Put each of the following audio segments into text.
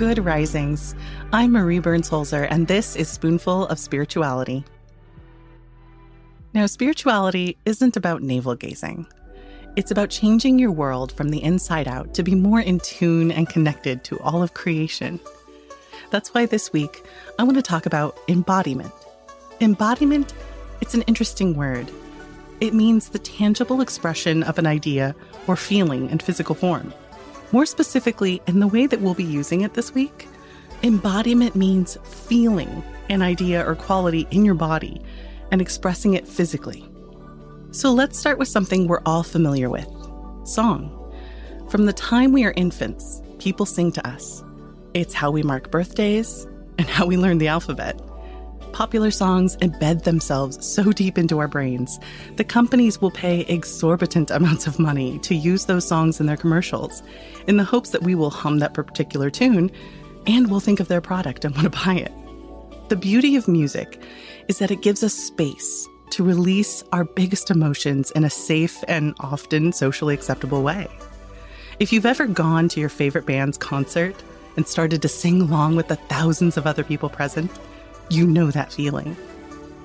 Good risings. I'm Marie Burns Holzer, and this is Spoonful of Spirituality. Now, spirituality isn't about navel gazing. It's about changing your world from the inside out to be more in tune and connected to all of creation. That's why this week I want to talk about embodiment. Embodiment, it's an interesting word. It means the tangible expression of an idea or feeling in physical form. More specifically, in the way that we'll be using it this week, embodiment means feeling an idea or quality in your body and expressing it physically. So let's start with something we're all familiar with song. From the time we are infants, people sing to us. It's how we mark birthdays and how we learn the alphabet popular songs embed themselves so deep into our brains The companies will pay exorbitant amounts of money to use those songs in their commercials in the hopes that we will hum that particular tune and will think of their product and want to buy it. The beauty of music is that it gives us space to release our biggest emotions in a safe and often socially acceptable way. If you've ever gone to your favorite band's concert and started to sing along with the thousands of other people present, you know that feeling.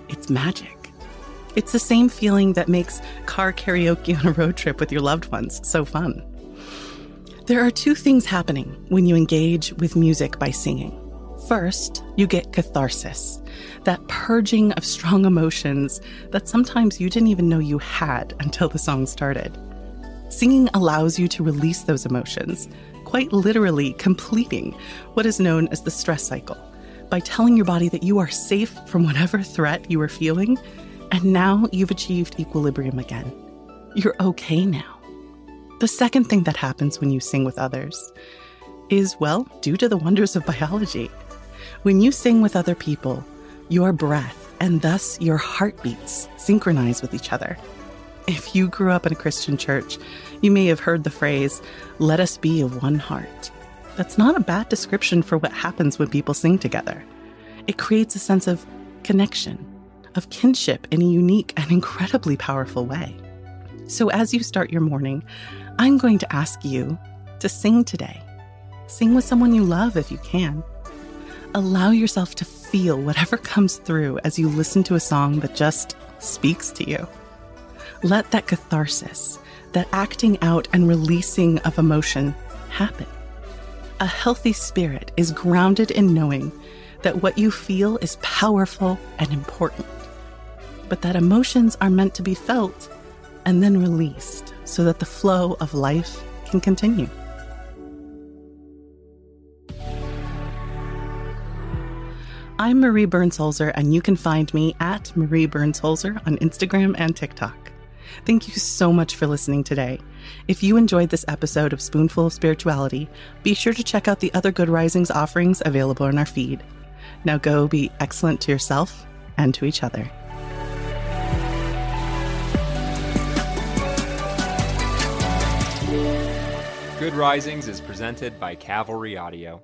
It's magic. It's the same feeling that makes car karaoke on a road trip with your loved ones so fun. There are two things happening when you engage with music by singing. First, you get catharsis, that purging of strong emotions that sometimes you didn't even know you had until the song started. Singing allows you to release those emotions, quite literally completing what is known as the stress cycle by telling your body that you are safe from whatever threat you are feeling, and now you've achieved equilibrium again. You're okay now. The second thing that happens when you sing with others is, well, due to the wonders of biology. When you sing with other people, your breath and thus your heartbeats synchronize with each other. If you grew up in a Christian church, you may have heard the phrase, let us be of one heart. That's not a bad description for what happens when people sing together. It creates a sense of connection, of kinship in a unique and incredibly powerful way. So, as you start your morning, I'm going to ask you to sing today. Sing with someone you love if you can. Allow yourself to feel whatever comes through as you listen to a song that just speaks to you. Let that catharsis, that acting out and releasing of emotion happen. A healthy spirit is grounded in knowing that what you feel is powerful and important, but that emotions are meant to be felt and then released so that the flow of life can continue. I'm Marie Burns Holzer, and you can find me at Marie Burns Holzer on Instagram and TikTok. Thank you so much for listening today. If you enjoyed this episode of Spoonful of Spirituality, be sure to check out the other Good Risings offerings available in our feed. Now go be excellent to yourself and to each other. Good Risings is presented by Cavalry Audio.